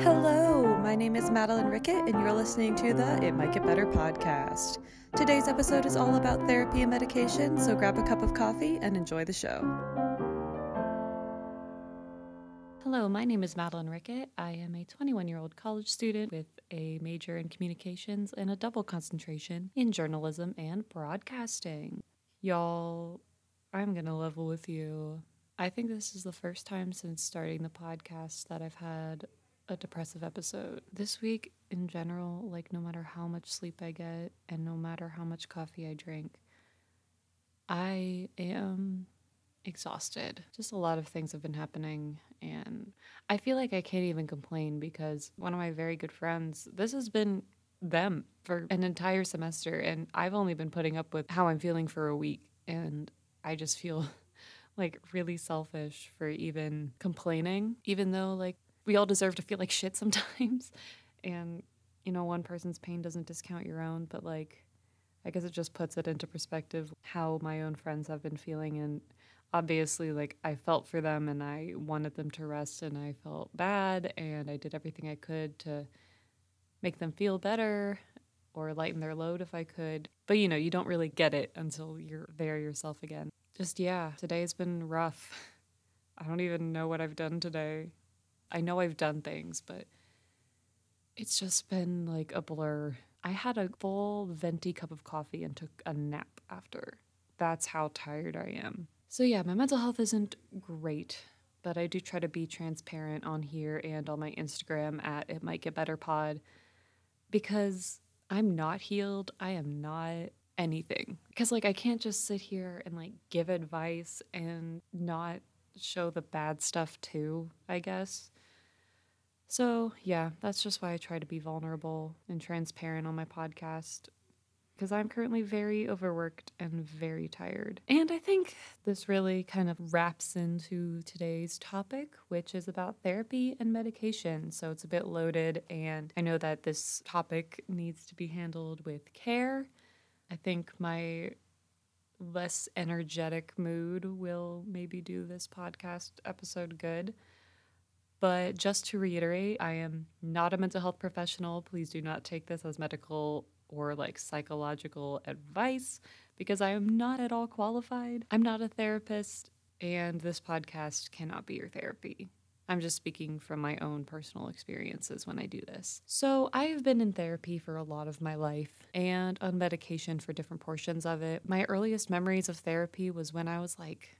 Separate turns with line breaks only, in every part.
Hello, my name is Madeline Rickett, and you're listening to the It Might Get Better podcast. Today's episode is all about therapy and medication, so grab a cup of coffee and enjoy the show. Hello, my name is Madeline Rickett. I am a 21 year old college student with a major in communications and a double concentration in journalism and broadcasting. Y'all, I'm going to level with you. I think this is the first time since starting the podcast that I've had a depressive episode. This week, in general, like no matter how much sleep I get and no matter how much coffee I drink, I am exhausted. Just a lot of things have been happening, and I feel like I can't even complain because one of my very good friends, this has been them for an entire semester, and I've only been putting up with how I'm feeling for a week, and I just feel like really selfish for even complaining, even though like we all deserve to feel like shit sometimes. and, you know, one person's pain doesn't discount your own, but like, I guess it just puts it into perspective how my own friends have been feeling. And obviously, like, I felt for them and I wanted them to rest and I felt bad and I did everything I could to make them feel better or lighten their load if I could. But, you know, you don't really get it until you're there yourself again. Just, yeah, today's been rough. I don't even know what I've done today. I know I've done things, but it's just been like a blur. I had a full venti cup of coffee and took a nap after. That's how tired I am. So, yeah, my mental health isn't great, but I do try to be transparent on here and on my Instagram at It Might Get Better Pod because I'm not healed. I am not anything. Because, like, I can't just sit here and, like, give advice and not show the bad stuff too, I guess. So, yeah, that's just why I try to be vulnerable and transparent on my podcast because I'm currently very overworked and very tired. And I think this really kind of wraps into today's topic, which is about therapy and medication. So it's a bit loaded, and I know that this topic needs to be handled with care. I think my less energetic mood will maybe do this podcast episode good. But just to reiterate, I am not a mental health professional. Please do not take this as medical or like psychological advice because I am not at all qualified. I'm not a therapist, and this podcast cannot be your therapy. I'm just speaking from my own personal experiences when I do this. So, I have been in therapy for a lot of my life and on medication for different portions of it. My earliest memories of therapy was when I was like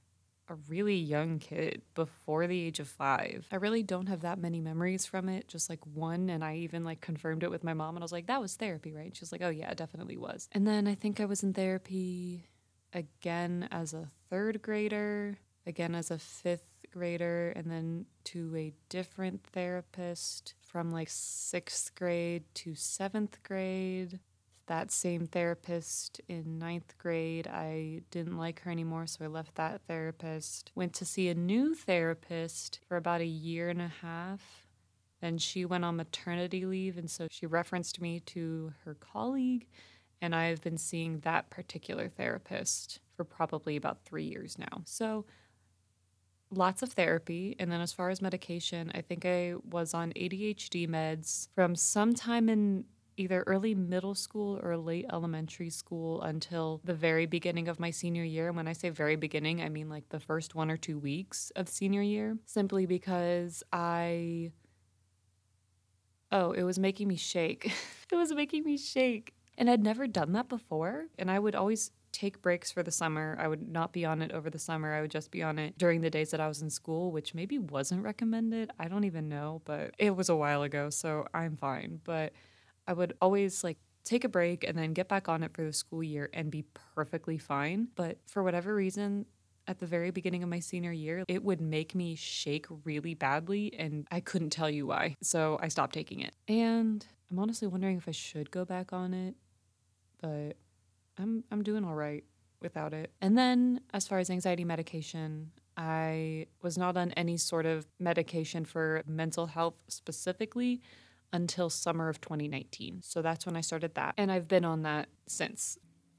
a really young kid before the age of five. I really don't have that many memories from it, just like one. And I even like confirmed it with my mom and I was like, that was therapy, right? She was like, oh, yeah, it definitely was. And then I think I was in therapy again as a third grader, again as a fifth grader, and then to a different therapist from like sixth grade to seventh grade that same therapist in ninth grade. I didn't like her anymore, so I left that therapist. Went to see a new therapist for about a year and a half. Then she went on maternity leave, and so she referenced me to her colleague. And I've been seeing that particular therapist for probably about three years now. So lots of therapy. And then as far as medication, I think I was on ADHD meds from sometime in either early middle school or late elementary school until the very beginning of my senior year. And when I say very beginning, I mean like the first one or two weeks of senior year, simply because I. Oh, it was making me shake. it was making me shake. And I'd never done that before. And I would always take breaks for the summer. I would not be on it over the summer. I would just be on it during the days that I was in school, which maybe wasn't recommended. I don't even know, but it was a while ago, so I'm fine. But I would always like take a break and then get back on it for the school year and be perfectly fine. But for whatever reason, at the very beginning of my senior year, it would make me shake really badly, and I couldn't tell you why. So I stopped taking it. And I'm honestly wondering if I should go back on it, but I'm I'm doing all right without it. And then as far as anxiety medication, I was not on any sort of medication for mental health specifically until summer of 2019. So that's when I started that. And I've been on that since.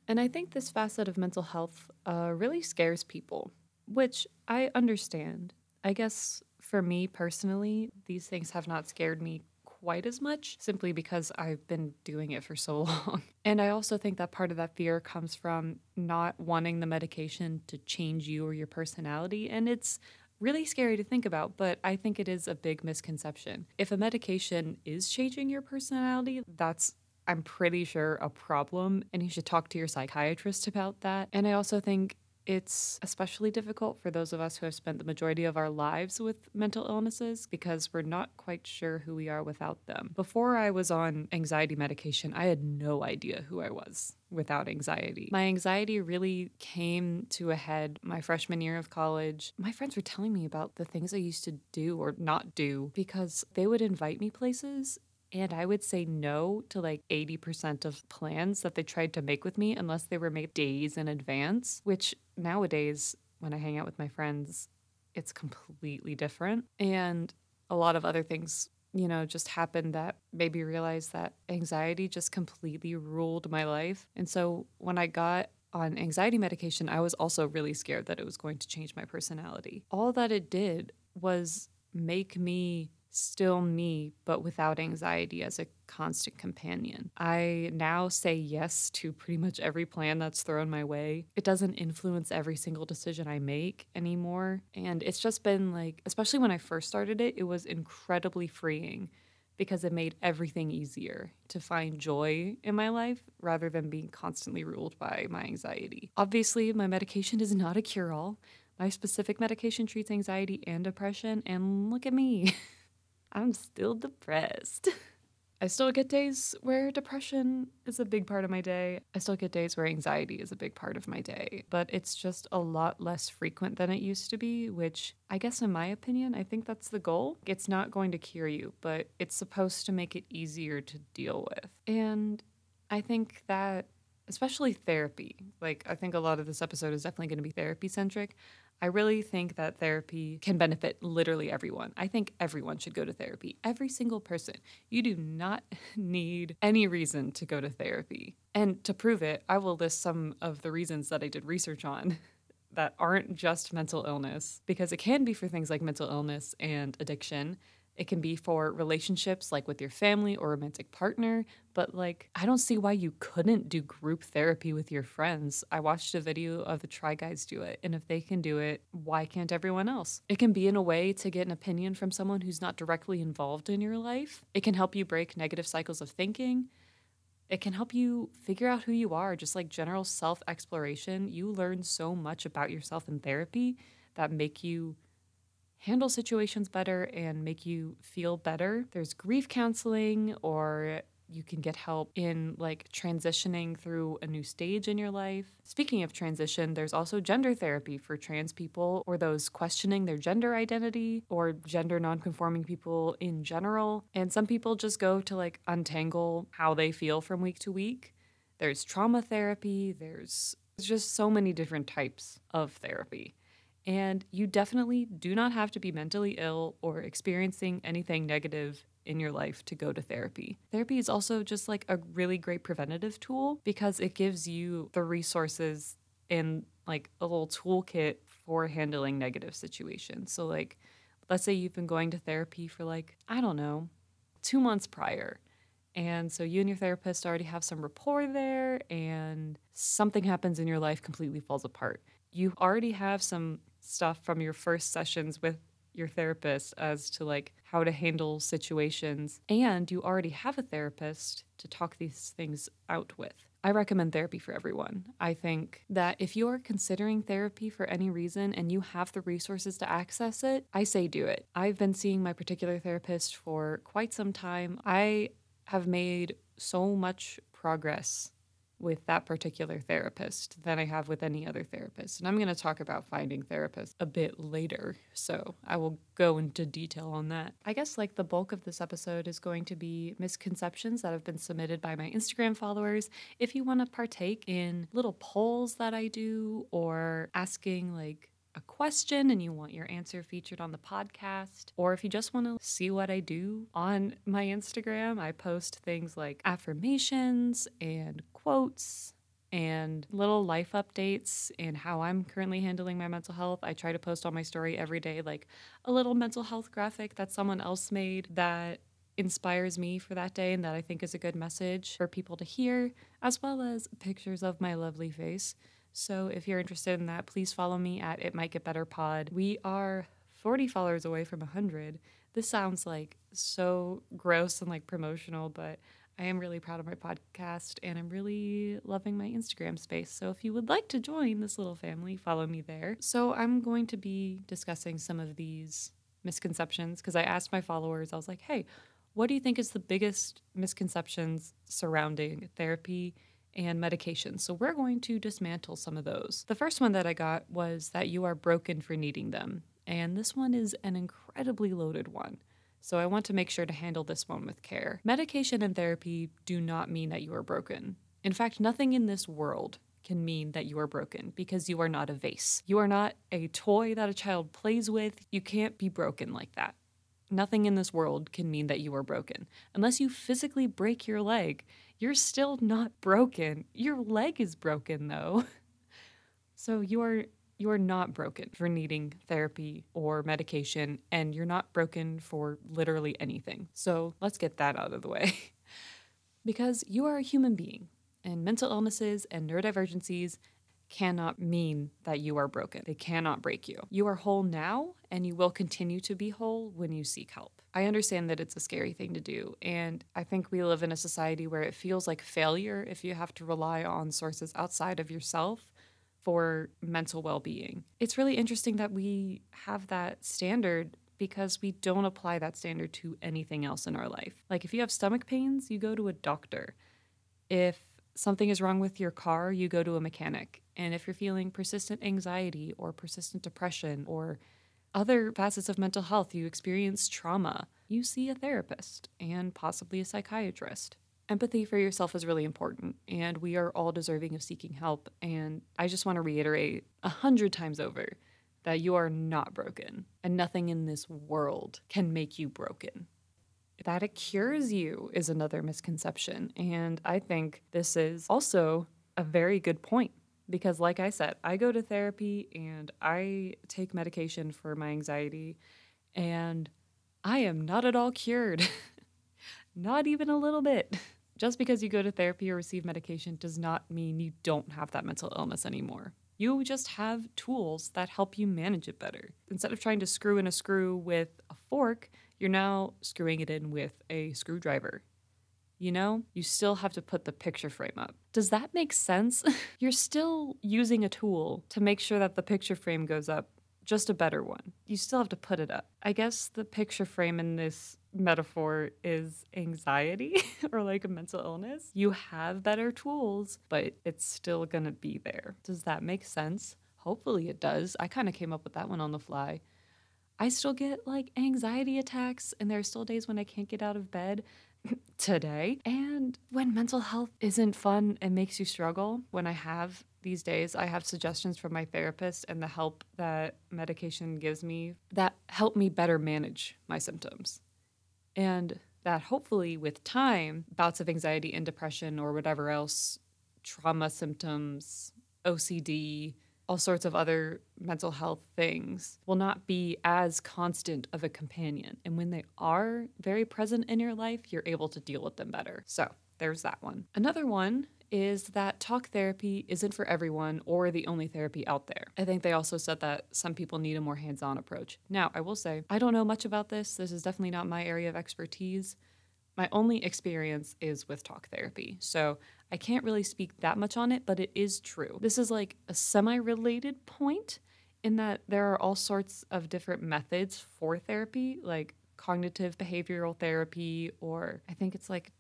And I think this facet of mental health uh, really scares people, which I understand. I guess For me personally, these things have not scared me quite as much simply because I've been doing it for so long. And I also think that part of that fear comes from not wanting the medication to change you or your personality. And it's really scary to think about, but I think it is a big misconception. If a medication is changing your personality, that's I'm pretty sure a problem and you should talk to your psychiatrist about that. And I also think it's especially difficult for those of us who have spent the majority of our lives with mental illnesses because we're not quite sure who we are without them. Before I was on anxiety medication, I had no idea who I was without anxiety. My anxiety really came to a head my freshman year of college. My friends were telling me about the things I used to do or not do because they would invite me places and I would say no to like 80% of plans that they tried to make with me unless they were made days in advance, which nowadays, when I hang out with my friends, it's completely different. And a lot of other things, you know, just happened that made me realize that anxiety just completely ruled my life. And so when I got on anxiety medication, I was also really scared that it was going to change my personality. All that it did was make me still me, but without anxiety as a constant companion. I now say yes to pretty much every plan that's thrown my way. It doesn't influence every single decision I make anymore. And it's just been like, especially when I first started it, it was incredibly freeing because it made everything easier to find joy in my life rather than being constantly ruled by my anxiety. Obviously, my medication is not a cure all. My specific medication treats anxiety and depression, and look at me. I'm still depressed. I still get days where depression is a big part of my day. I still get days where anxiety is a big part of my day, but it's just a lot less frequent than it used to be, which I guess, in my opinion, I think that's the goal. It's not going to cure you, but it's supposed to make it easier to deal with. And I think that, especially therapy, like, I think a lot of this episode is definitely going to be therapy centric. I really think that therapy can benefit literally everyone. I think everyone should go to therapy. Every single person. You do not need any reason to go to therapy. And to prove it, I will list some of the reasons that I did research on that aren't just mental illness, because it can be for things like mental illness and addiction. It can be for relationships like with your family or romantic partner, but like I don't see why you couldn't do group therapy with your friends. I watched a video of the Try Guys do it, and if they can do it, why can't everyone else? It can be in a way to get an opinion from someone who's not directly involved in your life. It can help you break negative cycles of thinking. It can help you figure out who you are, just like general self exploration. You learn so much about yourself in therapy that make you handle situations better and make you feel better. There's grief counseling or you can get help in like transitioning through a new stage in your life. Speaking of transition, there's also gender therapy for trans people or those questioning their gender identity or gender nonconforming people in general. And some people just go to like untangle how they feel from week to week. There's trauma therapy, there's just so many different types of therapy. And you definitely do not have to be mentally ill or experiencing anything negative in your life to go to therapy. Therapy is also just like a really great preventative tool because it gives you the resources and like a little toolkit for handling negative situations. So, like, let's say you've been going to therapy for like, I don't know, two months prior. And so you and your therapist already have some rapport there, and something happens in your life completely falls apart. You already have some stuff from your first sessions with your therapist as to like how to handle situations and you already have a therapist to talk these things out with. I recommend therapy for everyone. I think that if you are considering therapy for any reason and you have the resources to access it, I say do it. I've been seeing my particular therapist for quite some time. I have made so much progress with that particular therapist than I have with any other therapist. And I'm going to talk about finding therapists a bit later, so I will go into detail on that. I guess like the bulk of this episode is going to be misconceptions that have been submitted by my Instagram followers. If you want to partake in little polls that I do or asking like a question and you want your answer featured on the podcast, or if you just want to see what I do on my Instagram, I post things like affirmations and quotes and little life updates and how I'm currently handling my mental health. I try to post on my story every day, like a little mental health graphic that someone else made that inspires me for that day and that I think is a good message for people to hear, as well as pictures of my lovely face. So if you're interested in that, please follow me at It Might Get Better Pod. We are 40 followers away from 100. This sounds like so gross and like promotional, but I am really proud of my podcast and I'm really loving my Instagram space. So if you would like to join this little family, follow me there. So I'm going to be discussing some of these misconceptions because I asked my followers, I was like, hey, what do you think is the biggest misconceptions surrounding therapy and medication? So we're going to dismantle some of those. The first one that I got was that you are broken for needing them. And this one is an incredibly loaded one. So I want to make sure to handle this one with care. Medication and therapy do not mean that you are broken. In fact, nothing in this world can mean that you are broken because you are not a vase. You are not a toy that a child plays with. You can't be broken like that. Nothing in this world can mean that you are broken. Unless you physically break your leg, you're still not broken. Your leg is broken though. So you are you are not broken for needing therapy or medication, and you're not broken for literally anything. So let's get that out of the way. because you are a human being, and mental illnesses and neurodivergencies cannot mean that you are broken. They cannot break you. You are whole now, and you will continue to be whole when you seek help. I understand that it's a scary thing to do, and I think we live in a society where it feels like failure if you have to rely on sources outside of yourself for mental well being. It's really interesting that we have that standard because we don't apply that standard to anything else in our life. Like if you have stomach pains, you go to a doctor. If something is wrong with your car, you go to a mechanic. And if you're feeling persistent anxiety or persistent depression or other facets of mental health, you experience trauma, you see a therapist and possibly a psychiatrist. Empathy for yourself is really important, and we are all deserving of seeking help. And I just want to reiterate a hundred times over that you are not broken, and nothing in this world can make you broken. That it cures you is another misconception. And I think this is also a very good point because, like I said, I go to therapy and I take medication for my anxiety, and I am not at all cured. not even a little bit. Just because you go to therapy or receive medication does not mean you don't have that mental illness anymore. You just have tools that help you manage it better. Instead of trying to screw in a screw with a fork, you're now screwing it in with a screwdriver. You know, you still have to put the picture frame up. Does that make sense? you're still using a tool to make sure that the picture frame goes up, just a better one. You still have to put it up. I guess the picture frame in this metaphor is anxiety or like a mental illness, you have better tools, but it's still gonna be there. Does that make sense? Hopefully it does. I kind of came up with that one on the fly. I still get like anxiety attacks, and there are still days when I can't get out of bed today. And when mental health isn't fun and makes you struggle, when I have these days, I have suggestions from my therapist and the help that medication gives me that help me better manage my symptoms. And that hopefully with time, bouts of anxiety and depression or whatever else, trauma symptoms, OCD, all sorts of other mental health things will not be as constant of a companion. And when they are very present in your life, you're able to deal with them better. So there's that one. Another one is that talk therapy isn't for everyone or the only therapy out there. I think they also said that some people need a more hands on approach. Now, I will say, I don't know much about this. This is definitely not my area of expertise. My only experience is with talk therapy. So I can't really speak that much on it, but it is true. This is like a semi related point in that there are all sorts of different methods for therapy, like cognitive behavioral therapy, or I think it's like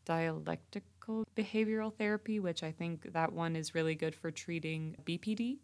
behavioral therapy, which I think that one is really good for treating BPD,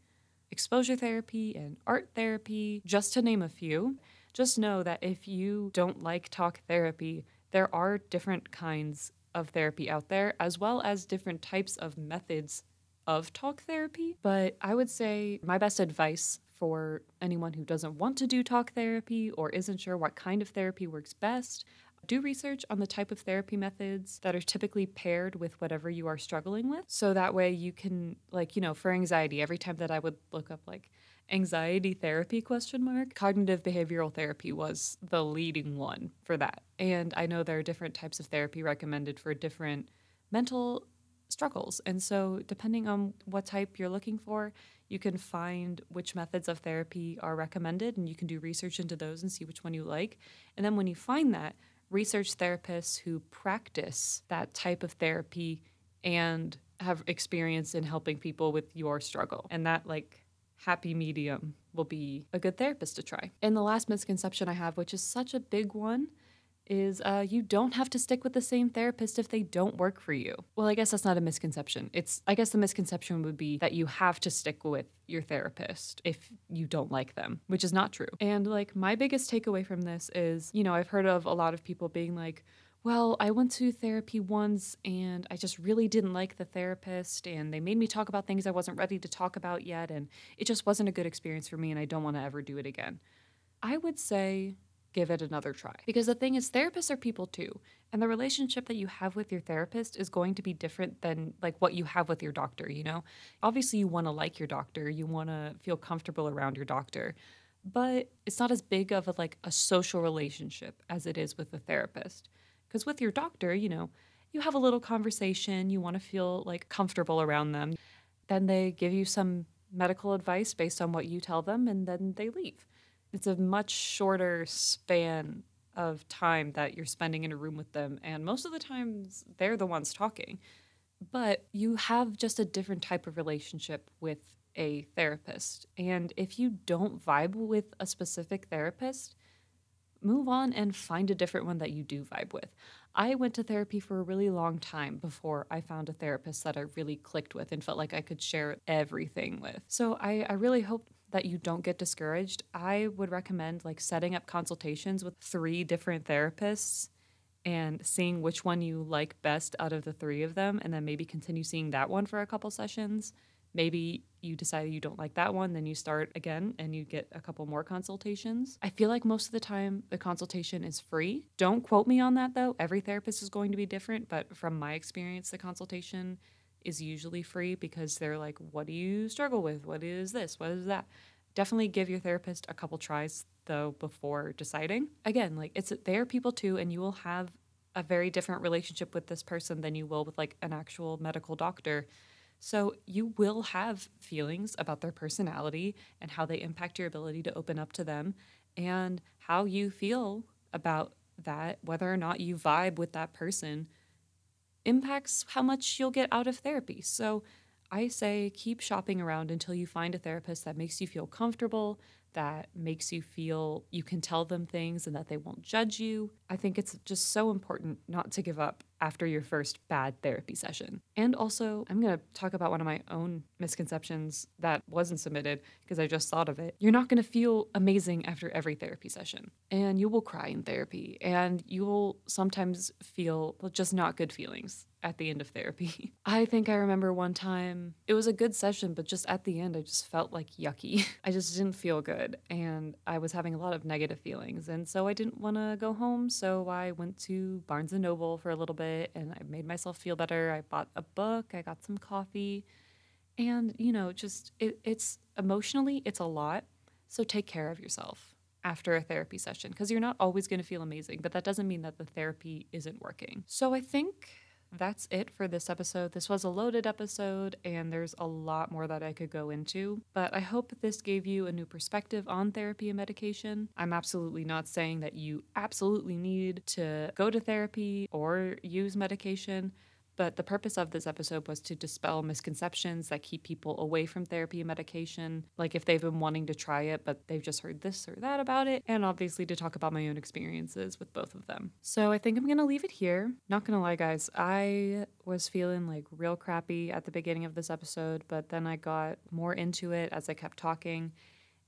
exposure therapy, and art therapy, just to name a few. Just know that if you don't like talk therapy, there are different kinds of therapy out there, as well as different types of methods of talk therapy. But I would say my best advice for anyone who doesn't want to do talk therapy or isn't sure what kind of therapy works best Do research on the type of therapy methods that are typically paired with whatever you are struggling with. So that way you can, like, you know, for anxiety, every time that I would look up, like, anxiety therapy question mark cognitive behavioral therapy was the leading one for that. And i know there are different types of therapy recommended for different mental struggles. And so depending on what type you're looking for you can find which methods of therapy are recommended and you can do research into those and see which one you like. And then when you find that research therapists who practice that type of therapy and have experience in helping people with your struggle and that like happy medium will be a good therapist to try. And the last misconception I have, which is such a big one, is uh, you don't have to stick with the same therapist if they don't work for you. Well, I guess that's not a misconception. It's, I guess the misconception would be that you have to stick with your therapist if you don't like them, which is not true. And like my biggest takeaway from this is, you know, I've heard of a lot of people being like, well, I went to therapy once and I just really didn't like the therapist, and they made me talk about things I wasn't ready to talk about yet, and it just wasn't a good experience for me, and I don't want to ever do it again. I would say give it another try. Because the thing is, therapists are people too, and the relationship that you have with your therapist is going to be different than like what you have with your doctor, you know? Obviously, you want to like your doctor, you want to feel comfortable around your doctor. But it's not as big of a like a social relationship as it is with a therapist. Because with your doctor, you know, you have a little conversation, you want to feel like comfortable around them. Then they give you some medical advice based on what you tell them, and then they leave. It's a much shorter span of time that you're spending in a room with them, and most of the times they're the ones talking. But you have just a different type of relationship with a therapist. And if you don't vibe with a specific therapist, move on and find a different one that you do vibe with. I went to therapy for a really long time before I found a therapist that I really clicked with and felt like I could share everything with. So I, I really hope that you don't get discouraged. I would recommend like setting up consultations with three different therapists and seeing which one you like best out of the three of them and then maybe continue seeing that one for a couple sessions maybe you decide you don't like that one, then you start again and you get a couple more consultations. I feel like most of the time the consultation is free. Don't quote me on that though. Every therapist is going to be different, but from my experience, the consultation is usually free because they're like, what do you struggle with? What is this? What is that? Definitely give your therapist a couple tries though before deciding. Again, like it's they are people too, and you will have a very different relationship with this person than you will with like an actual medical doctor so you will have feelings about their personality and how they impact your ability to open up to them and how you feel about that, whether or not you vibe with that person, impacts how much you'll get out of therapy. So I say keep shopping around until you find a therapist that makes you feel comfortable, that makes you feel you can tell them things and that they won't judge you. I think it's just so important not to give up after your first bad therapy session. And also, I'm going to talk about one of my own misconceptions that wasn't submitted because I just thought of it. You're not going to feel amazing after every therapy session, and you will cry in therapy, and you will sometimes feel just not good feelings at the end of therapy. I think I remember one time, it was a good session, but just at the end, I just felt like yucky. I just didn't feel good. And I was having a lot of negative feelings. And so I didn't want to go home. So I went to Barnes and Noble for a little bit and I made myself feel better. I bought a book, I got some coffee. And, you know, just it, it's emotionally, it's a lot. So take care of yourself after a therapy session because you're not always going to feel amazing, but that doesn't mean that the therapy isn't working. So I think that's it for this episode. This was a loaded episode, and there's a lot more that I could go into, but I hope this gave you a new perspective on therapy and medication. I'm absolutely not saying that you absolutely need to go to therapy or use medication. But the purpose of this episode was to dispel misconceptions that keep people away from therapy and medication, like if they've been wanting to try it, but they've just heard this or that about it, and obviously to talk about my own experiences with both of them. So I think I'm gonna leave it here. Not gonna lie, guys, I was feeling like real crappy at the beginning of this episode, but then I got more into it as I kept talking,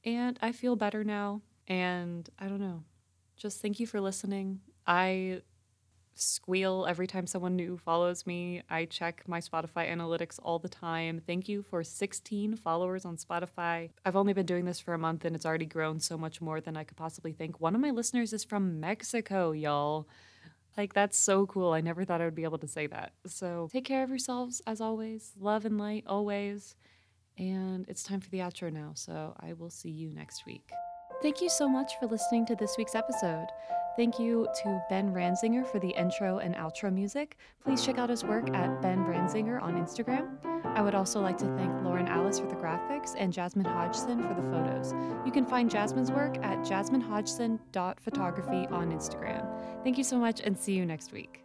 and I feel better now. And I don't know, just thank you for listening. I squeal every time someone new follows me. I check my Spotify analytics all the time. Thank you for 16 followers on Spotify. I've only been doing this for a month and it's already grown so much more than I could possibly think. One of my listeners is from Mexico, y'all. Like, that's so cool. I never thought I would be able to say that. So, take care of yourselves as always. Love and light always. And it's time for the outro now. So, I will see you next week. Thank you so much for listening to this week's episode. Thank you to Ben Ranzinger for the intro and outro music. Please check out his work at Ben Ranzinger on Instagram. I would also like to thank Lauren Alice for the graphics and Jasmine Hodgson for the photos. You can find Jasmine's work at jasminehodgson.photography on Instagram. Thank you so much and see you next week.